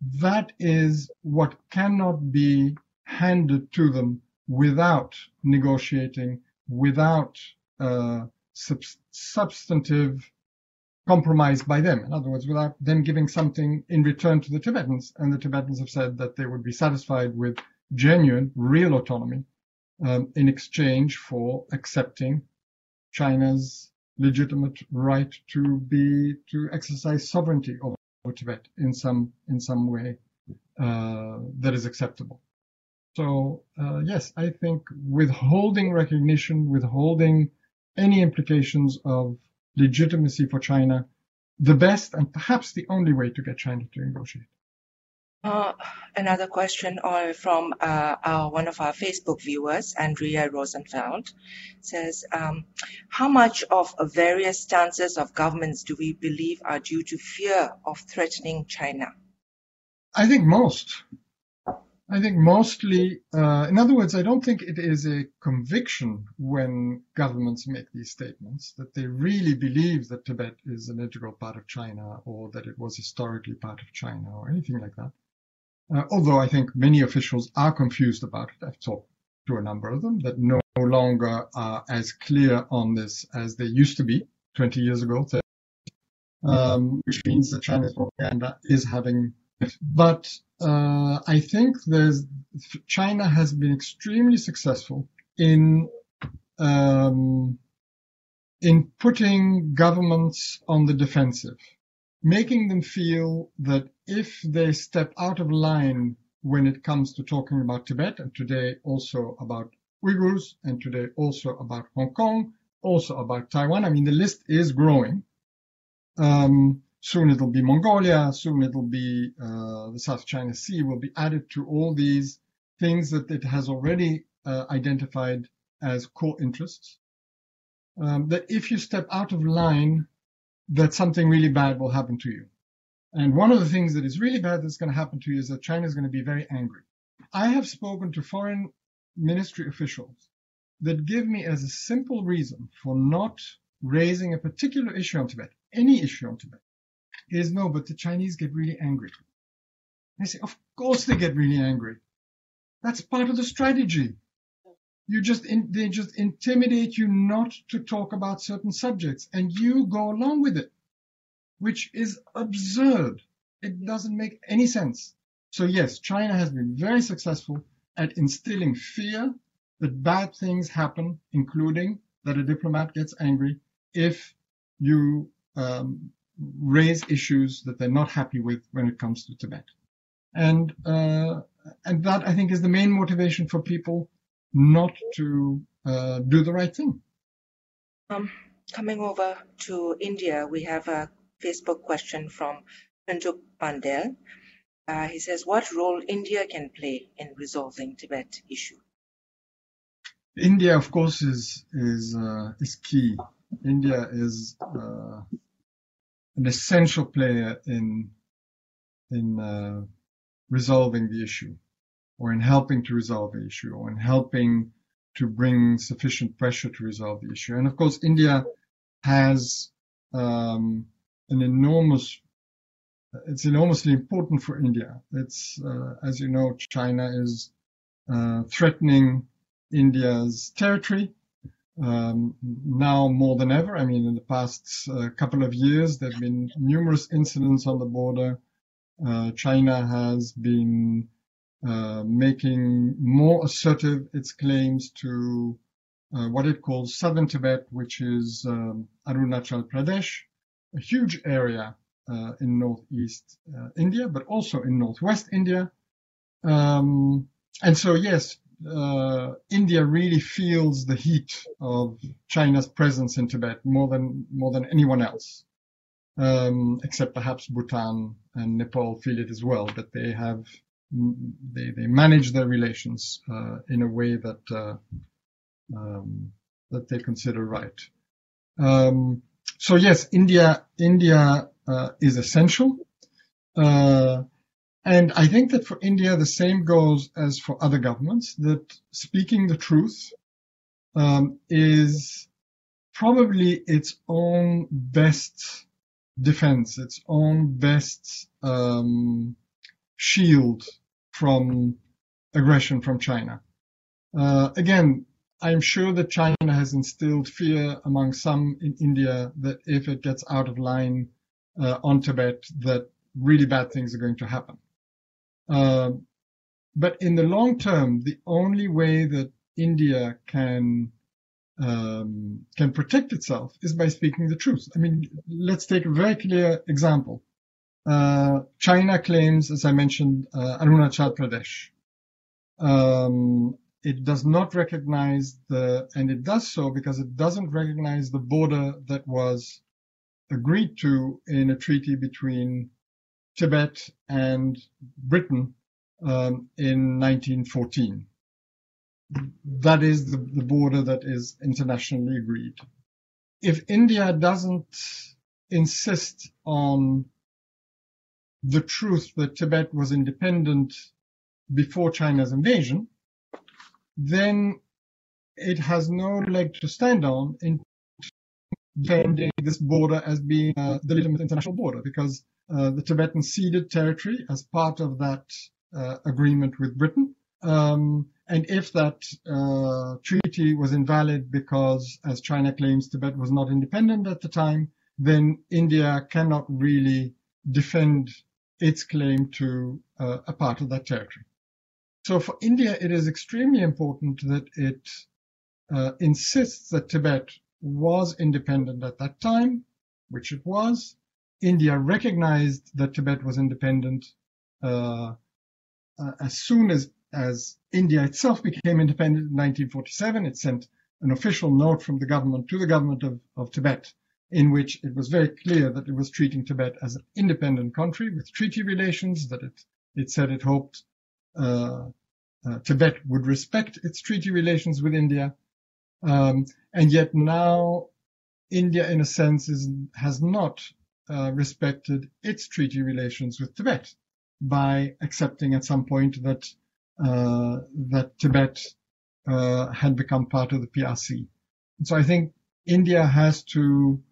that is what cannot be handed to them without negotiating, without uh, sub- substantive compromise by them. In other words, without them giving something in return to the Tibetans. And the Tibetans have said that they would be satisfied with genuine, real autonomy um, in exchange for accepting China's legitimate right to be to exercise sovereignty over Tibet in some in some way uh, that is acceptable. So uh, yes, I think withholding recognition, withholding any implications of legitimacy for China, the best and perhaps the only way to get China to negotiate. Uh, another question from uh, one of our Facebook viewers, Andrea Rosenfeld, says, um, how much of various stances of governments do we believe are due to fear of threatening China? I think most. I think mostly, uh, in other words, I don't think it is a conviction when governments make these statements that they really believe that Tibet is an integral part of China or that it was historically part of China or anything like that. Uh, although I think many officials are confused about it. I've talked to a number of them that no, longer are as clear on this as they used to be 20 years ago, um, which means that China's propaganda is having but uh, I think there's China has been extremely successful in um, in putting governments on the defensive, making them feel that if they step out of line when it comes to talking about Tibet, and today also about Uyghurs, and today also about Hong Kong, also about Taiwan. I mean, the list is growing. Um, Soon it'll be Mongolia. Soon it'll be uh, the South China Sea will be added to all these things that it has already uh, identified as core interests. Um, that if you step out of line, that something really bad will happen to you. And one of the things that is really bad that's going to happen to you is that China is going to be very angry. I have spoken to foreign ministry officials that give me as a simple reason for not raising a particular issue on Tibet, any issue on Tibet, is no, but the Chinese get really angry. They say, of course they get really angry. That's part of the strategy. You just, in, they just intimidate you not to talk about certain subjects and you go along with it, which is absurd. It doesn't make any sense. So yes, China has been very successful at instilling fear that bad things happen, including that a diplomat gets angry if you um, raise issues that they're not happy with when it comes to Tibet. And, uh, and that I think is the main motivation for people not to uh, do the right thing. Um, coming over to India, we have a Facebook question from Panjuk Pandel. Uh, he says, what role India can play in resolving Tibet issue? India, of course, is is uh, is key. India is uh, an essential player in in uh, resolving the issue, or in helping to resolve the issue, or in helping to bring sufficient pressure to resolve the issue. And of course, India has um, an enormous. It's enormously important for India. It's, uh, as you know, China is uh, threatening India's territory um, now more than ever. I mean, in the past uh, couple of years, there have been numerous incidents on the border. Uh, China has been uh, making more assertive its claims to uh, what it calls southern Tibet, which is um, Arunachal Pradesh, a huge area uh, in northeast uh, India, but also in northwest India. Um, and so, yes, uh, India really feels the heat of China's presence in Tibet more than more than anyone else, um, except perhaps Bhutan and Nepal feel it as well. But they have they they manage their relations uh, in a way that uh, um, that they consider right. Um, so yes, India India uh, is essential. Uh, and I think that for India, the same goes as for other governments, that speaking the truth um, is probably its own best defense, its own best um, shield from aggression from China. Uh, again, I'm sure that China has instilled fear among some in India that if it gets out of line uh, on Tibet, that really bad things are going to happen. Uh, but in the long term, the only way that India can um, can protect itself is by speaking the truth. I mean, let's take a very clear example. Uh, China claims, as I mentioned, uh, Arunachal Pradesh. Um, it does not recognize the, and it does so because it doesn't recognize the border that was agreed to in a treaty between Tibet and Britain um, in 1914. That is the, the border that is internationally agreed. If India doesn't insist on the truth that Tibet was independent before China's invasion, then it has no leg to stand on in defending this border as being uh, the legitimate international border because uh, the Tibetans ceded territory as part of that uh, agreement with Britain. Um, and if that uh, treaty was invalid because, as China claims, Tibet was not independent at the time, then India cannot really defend its claim to uh, a part of that territory. So for India, it is extremely important that it uh, insists that Tibet was independent at that time, which it was. India recognized that Tibet was independent uh, as soon as, as India itself became independent in 1947. It sent an official note from the government to the government of, of Tibet in which it was very clear that it was treating Tibet as an independent country with treaty relations, that it, it said it hoped uh, uh, Tibet would respect its treaty relations with India. Um, and yet now India, in a sense, is, has not uh, respected its treaty relations with Tibet by accepting at some point that uh, that Tibet uh, had become part of the PRC. And so I think India has to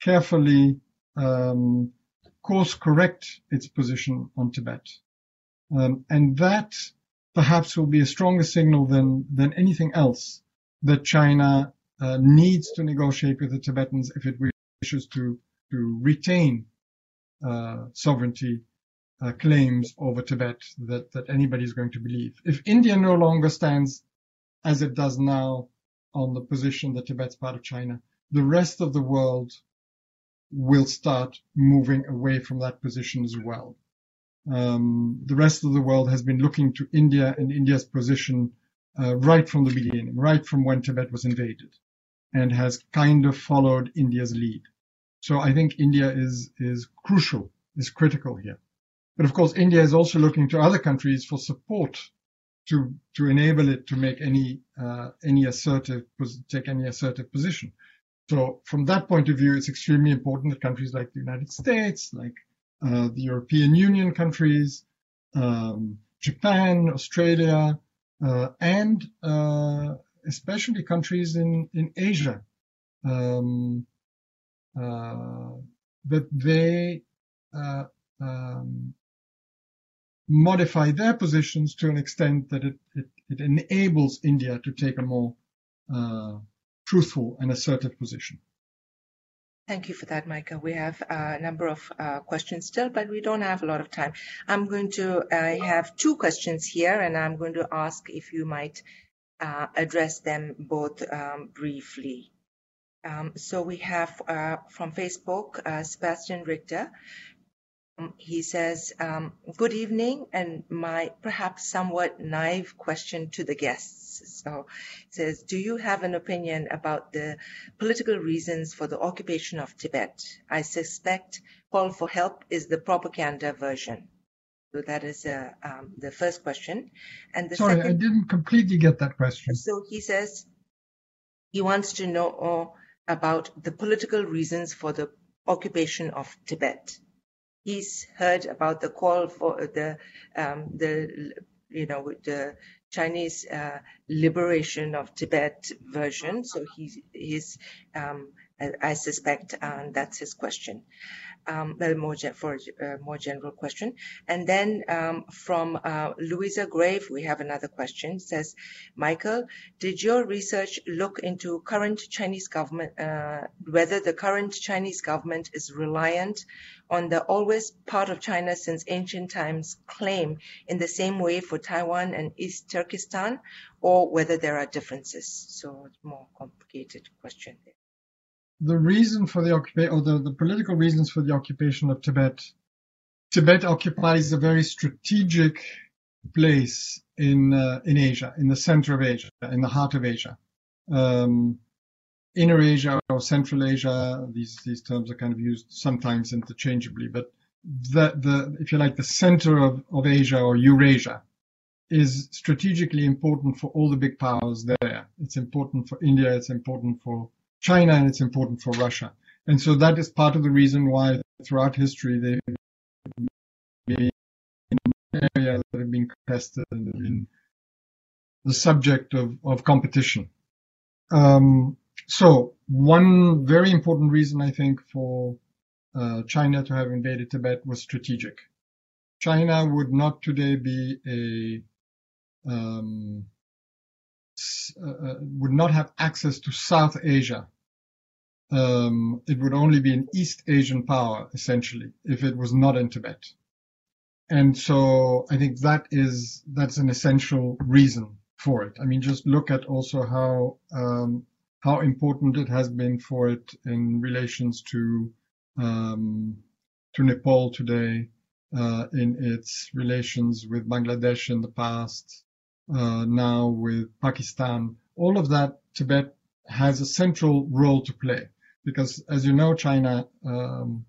carefully um, course correct its position on Tibet. Um, and that perhaps will be a stronger signal than, than anything else that China uh, needs to negotiate with the Tibetans if it wishes to, to retain uh, sovereignty uh, claims over Tibet that, that anybody is going to believe. If India no longer stands as it does now on the position that Tibet's part of China, the rest of the world will start moving away from that position as well. Um, the rest of the world has been looking to India and India's position uh, right from the beginning, right from when Tibet was invaded, and has kind of followed India's lead. So I think India is is crucial, is critical here. But of course, India is also looking to other countries for support to to enable it to make any uh, any assertive take any assertive position. So from that point of view, it's extremely important that countries like the United States, like uh, the European Union countries, um, Japan, Australia, uh, and uh, especially countries in, in Asia, um, uh, that they uh, um, modify their positions to an extent that it, it, it enables India to take a more uh, truthful and assertive position. Thank you for that, Micah. We have a number of uh, questions still, but we don't have a lot of time. I'm going to, I have two questions here, and I'm going to ask if you might uh, address them both um, briefly. Um, so we have uh, from Facebook, uh, Sebastian Richter. Um, he says, um, good evening, and my perhaps somewhat naive question to the guests. So it says, do you have an opinion about the political reasons for the occupation of Tibet? I suspect call for help is the propaganda version. So that is uh, um, the first question. And the Sorry, second, I didn't completely get that question. So he says he wants to know about the political reasons for the occupation of Tibet he's heard about the call for the um, the you know the Chinese uh, liberation of Tibet version. So he, he's um, I, suspect um, that's his question. Um, for a uh, more general question. And then um, from uh, Louisa Grave, we have another question. Says, Michael, did your research look into current Chinese government, uh, whether the current Chinese government is reliant on the always part of China since ancient times claim in the same way for Taiwan and East Turkestan, or whether there are differences? So it's more complicated question there the reason for the occupation, or the, the political reasons for the occupation of Tibet, Tibet occupies a very strategic place in uh, in Asia, in the center of Asia, in the heart of Asia. Um, Inner Asia or Central Asia, these these terms are kind of used sometimes interchangeably, but the the if you like the center of, of Asia or Eurasia is strategically important for all the big powers there. It's important for India, it's important for China and it's important for Russia. And so that is part of the reason why throughout history they've been areas that have been contested and been the subject of, of competition. Um, so one very important reason I think for uh, China to have invaded Tibet was strategic. China would not today be a um, would not have access to South Asia. Um, it would only be an East Asian power, essentially, if it was not in Tibet. And so I think that is, that's an essential reason for it. I mean, just look at also how, um, how important it has been for it in relations to, um, to Nepal today, uh, in its relations with Bangladesh in the past, uh, now with Pakistan, all of that, Tibet has a central role to play because, as you know, China um,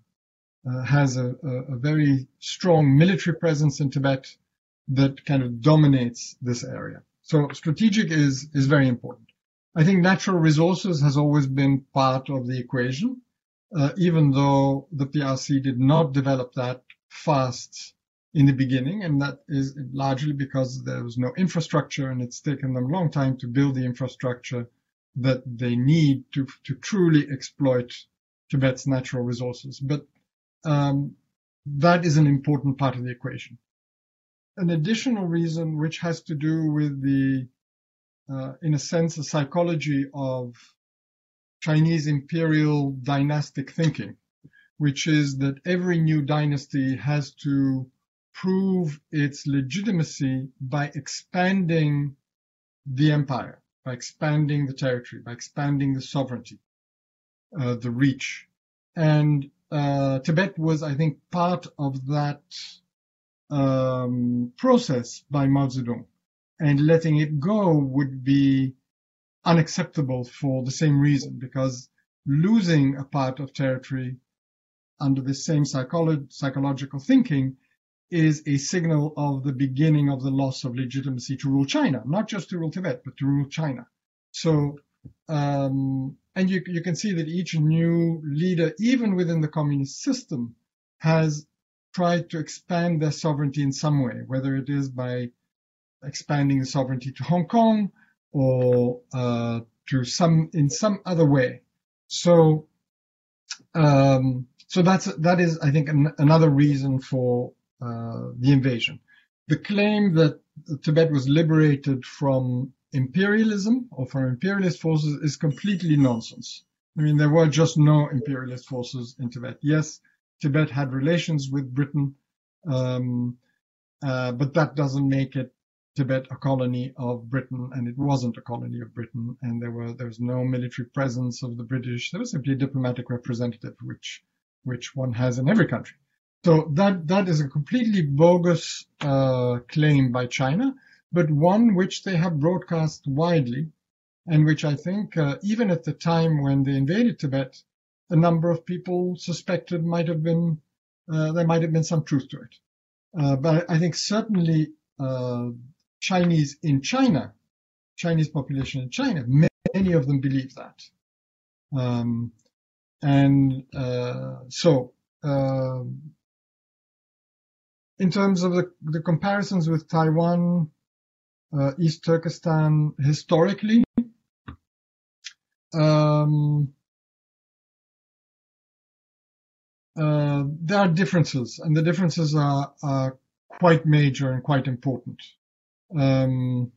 uh, has a, a, very strong military presence in Tibet that kind of dominates this area. So strategic is is very important. I think natural resources has always been part of the equation, uh, even though the PRC did not develop that fast in the beginning, and that is largely because there was no infrastructure, and it's taken them a long time to build the infrastructure that they need to to truly exploit Tibet's natural resources. But um, that is an important part of the equation. An additional reason, which has to do with the, uh, in a sense, the psychology of Chinese imperial dynastic thinking, which is that every new dynasty has to prove its legitimacy by expanding the empire, by expanding the territory, by expanding the sovereignty, uh, the reach. And uh, Tibet was, I think, part of that um, process by Mao Zedong. And letting it go would be unacceptable for the same reason, because losing a part of territory under the same psycholo- psychological thinking is a signal of the beginning of the loss of legitimacy to rule China, not just to rule Tibet, but to rule China. So, um, and you, you can see that each new leader, even within the communist system, has tried to expand their sovereignty in some way, whether it is by expanding the sovereignty to Hong Kong or uh, to some in some other way. So, um, so that's that is I think an, another reason for the invasion. The claim that Tibet was liberated from imperialism or from imperialist forces is completely nonsense. I mean, there were just no imperialist forces in Tibet. Yes, Tibet had relations with Britain, um, uh, but that doesn't make it Tibet a colony of Britain, and it wasn't a colony of Britain, and there were there was no military presence of the British. There was simply a diplomatic representative, which which one has in every country. So that that is a completely bogus uh, claim by China, but one which they have broadcast widely, and which I think uh, even at the time when they invaded Tibet, a number of people suspected might have been uh, there might have been some truth to it. Uh, but I think certainly uh, Chinese in China, Chinese population in China, many of them believe that. Um, and uh, so in terms of the, the comparisons with Taiwan, uh, East Turkestan historically, um, uh, there are differences, and the differences are, are quite major and quite important. Um,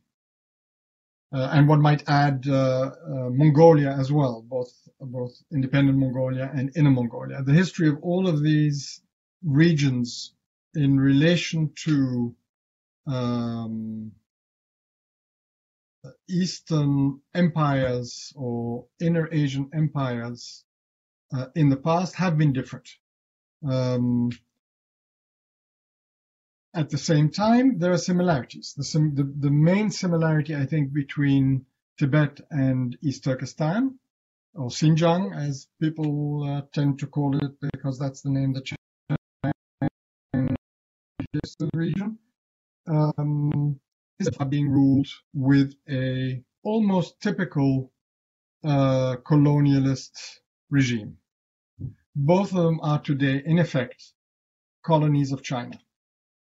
uh, and one might add uh, uh, Mongolia as well, both both independent Mongolia and inner Mongolia. The history of all of these regions in relation to um, Eastern empires or Inner Asian empires uh, in the past have been different. Um, at the same time, there are similarities. The, sim- the, the, main similarity, I think, between Tibet and East Turkestan, or Xinjiang, as people uh, tend to call it, because that's the name that the region, um, is being ruled with a almost typical uh, colonialist regime. Both of them are today, in effect, colonies of China.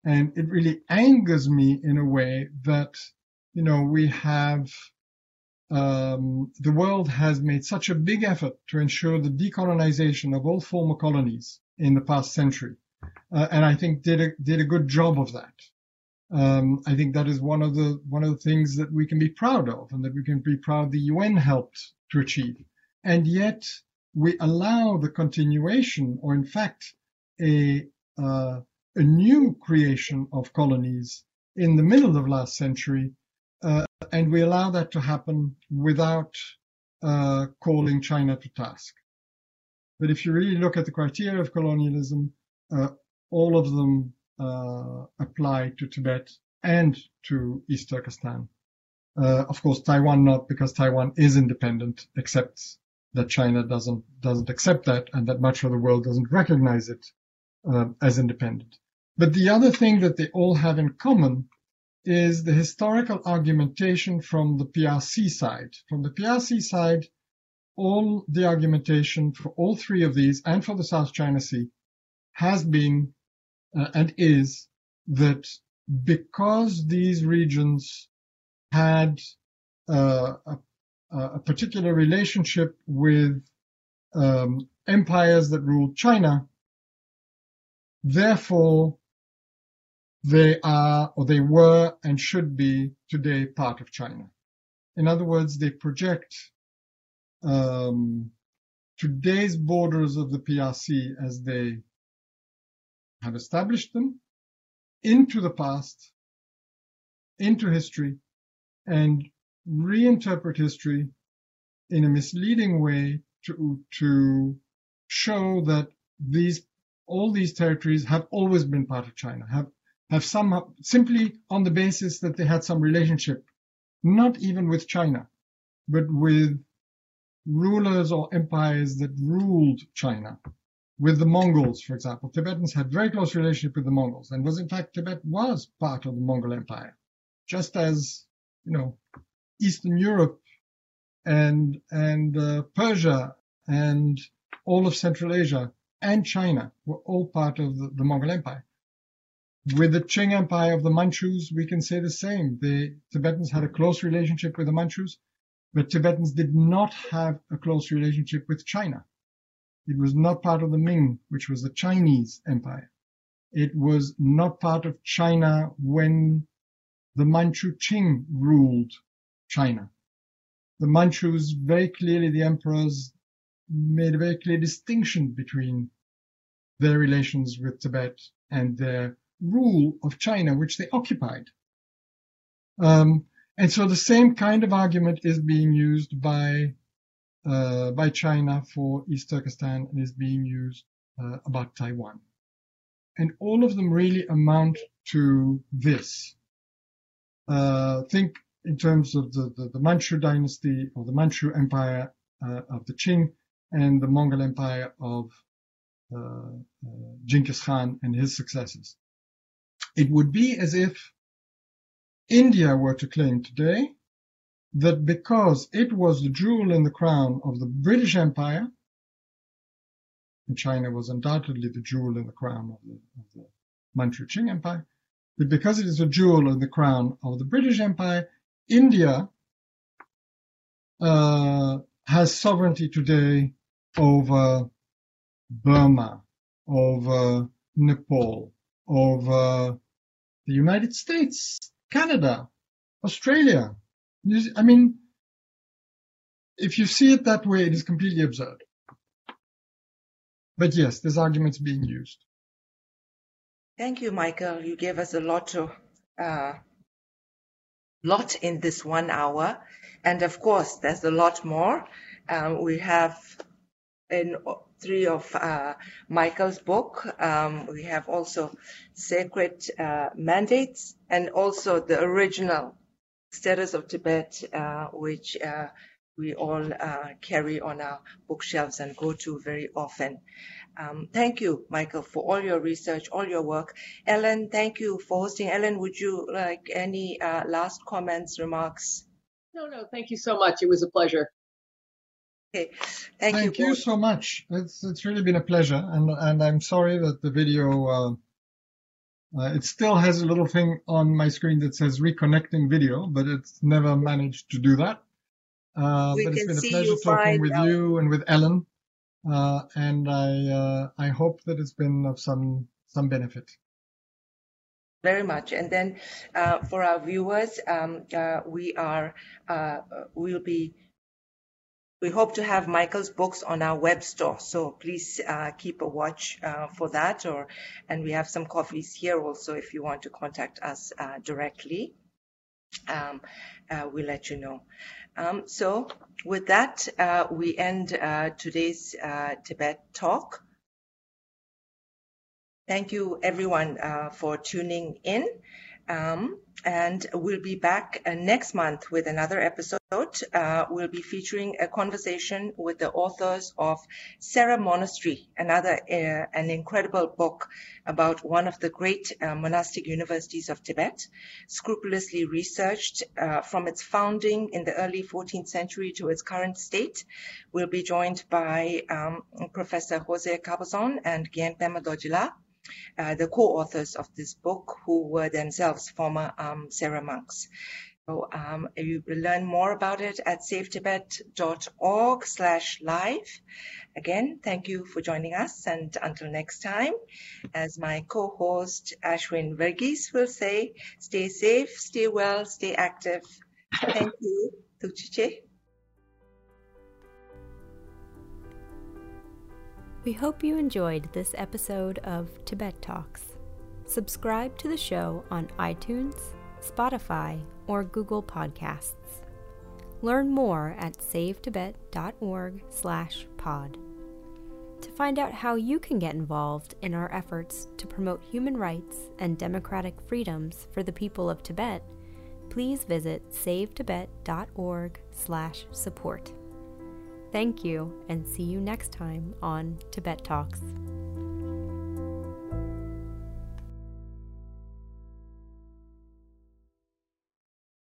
And it really angers me in a way that, you know, we have, um, the world has made such a big effort to ensure the decolonization of all former colonies in the past century. Uh, and I think did a, did a good job of that. Um, I think that is one of the one of the things that we can be proud of, and that we can be proud the UN helped to achieve. And yet, we allow the continuation, or in fact, a uh, a new creation of colonies in the middle of last century, uh, and we allow that to happen without uh, calling China to task. But if you really look at the criteria of colonialism, all of them uh, apply to Tibet and to East Turkestan. Uh, of course, Taiwan not because Taiwan is independent, except that China doesn't doesn't accept that, and that much of the world doesn't recognize it uh, as independent. But the other thing that they all have in common is the historical argumentation from the PRC side. From the PRC side, all the argumentation for all three of these and for the South China Sea has been uh, and is that because these regions had uh, a, a, particular relationship with um, empires that ruled China, therefore they are or they were and should be today part of China. In other words, they project um, today's borders of the PRC as they have established them into the past, into history, and reinterpret history in a misleading way to, to show that these all these territories have always been part of China, have have some simply on the basis that they had some relationship, not even with China, but with rulers or empires that ruled China with the Mongols, for example. Tibetans had very close relationship with the Mongols, and was in fact Tibet was part of the Mongol Empire, just as you know Eastern Europe and and uh, Persia and all of Central Asia and China were all part of the, the, Mongol Empire. With the Qing Empire of the Manchus, we can say the same. The Tibetans had a close relationship with the Manchus, but Tibetans did not have a close relationship with China. It was not part of the Ming, which was the Chinese empire. It was not part of China when the Manchu Qing ruled China. The Manchus, very clearly the emperors made a very clear distinction between their relations with Tibet and their rule of China, which they occupied. Um, and so the same kind of argument is being used by uh, by China for East Turkestan and is being used uh, about Taiwan. And all of them really amount to this. Uh, think in terms of the, the, the, Manchu dynasty or the Manchu Empire uh, of the Qing and the Mongol Empire of uh, uh, Genghis Khan and his successors. It would be as if India were to claim today that because it was the jewel in the crown of the British Empire, and China was undoubtedly the jewel in the crown of the, of the Manchu Qing Empire, but because it is a jewel in the crown of the British Empire, India uh, has sovereignty today over Burma, over Nepal, over the United States, Canada, Australia. I mean, if you see it that way, it is completely absurd. But yes, this argument's being used. Thank you, Michael. You gave us a lot to uh, lot in this one hour, and of course, there's a lot more. Um, we have in three of uh, Michael's book. Um, we have also Sacred uh, Mandates and also the original Status of Tibet, uh, which uh, we all uh, carry on our bookshelves and go to very often. Um, thank you, Michael, for all your research, all your work. Ellen, thank you for hosting. Ellen, would you like any uh, last comments, remarks? No, no, thank you so much. It was a pleasure. Okay, thank, thank you. you so much. It's it's really been a pleasure, and and I'm sorry that the video. Uh, uh, it still has a little thing on my screen that says reconnecting video, but it's never managed to do that. Uh, but it's been a pleasure talking with you and with Ellen, uh, and I uh, I hope that it's been of some some benefit. Very much, and then uh, for our viewers, um, uh, we are we'll be we hope to have Michael's books on our web store, so please uh, keep a watch uh, for that. Or and we have some coffees here also if you want to contact us uh, directly. Um, uh, we'll let you know. Um, so with that, uh, we end uh, today's Tibet talk. Thank you everyone for tuning in. Um, and we'll be back uh, next month with another episode. Uh, we'll be featuring a conversation with the authors of Sera Monastery, another uh, an incredible book about one of the great uh, monastic universities of Tibet, scrupulously researched uh, from its founding in the early 14th century to its current state. We'll be joined by um, Professor Jose Cabezon and Guillaume Dojila uh, the co-authors of this book, who were themselves former um, Sera monks. So um, you will learn more about it at savetibet.org slash live. Again, thank you for joining us. And until next time, as my co-host Ashwin Verghese will say, stay safe, stay well, stay active. Thank you. Tuchiche. We hope you enjoyed this episode of Tibet Talks. Subscribe to the show on iTunes, Spotify, or Google Podcasts. Learn more at savetibet.org/pod. To find out how you can get involved in our efforts to promote human rights and democratic freedoms for the people of Tibet, please visit savetibet.org/support. Thank you, and see you next time on Tibet Talks.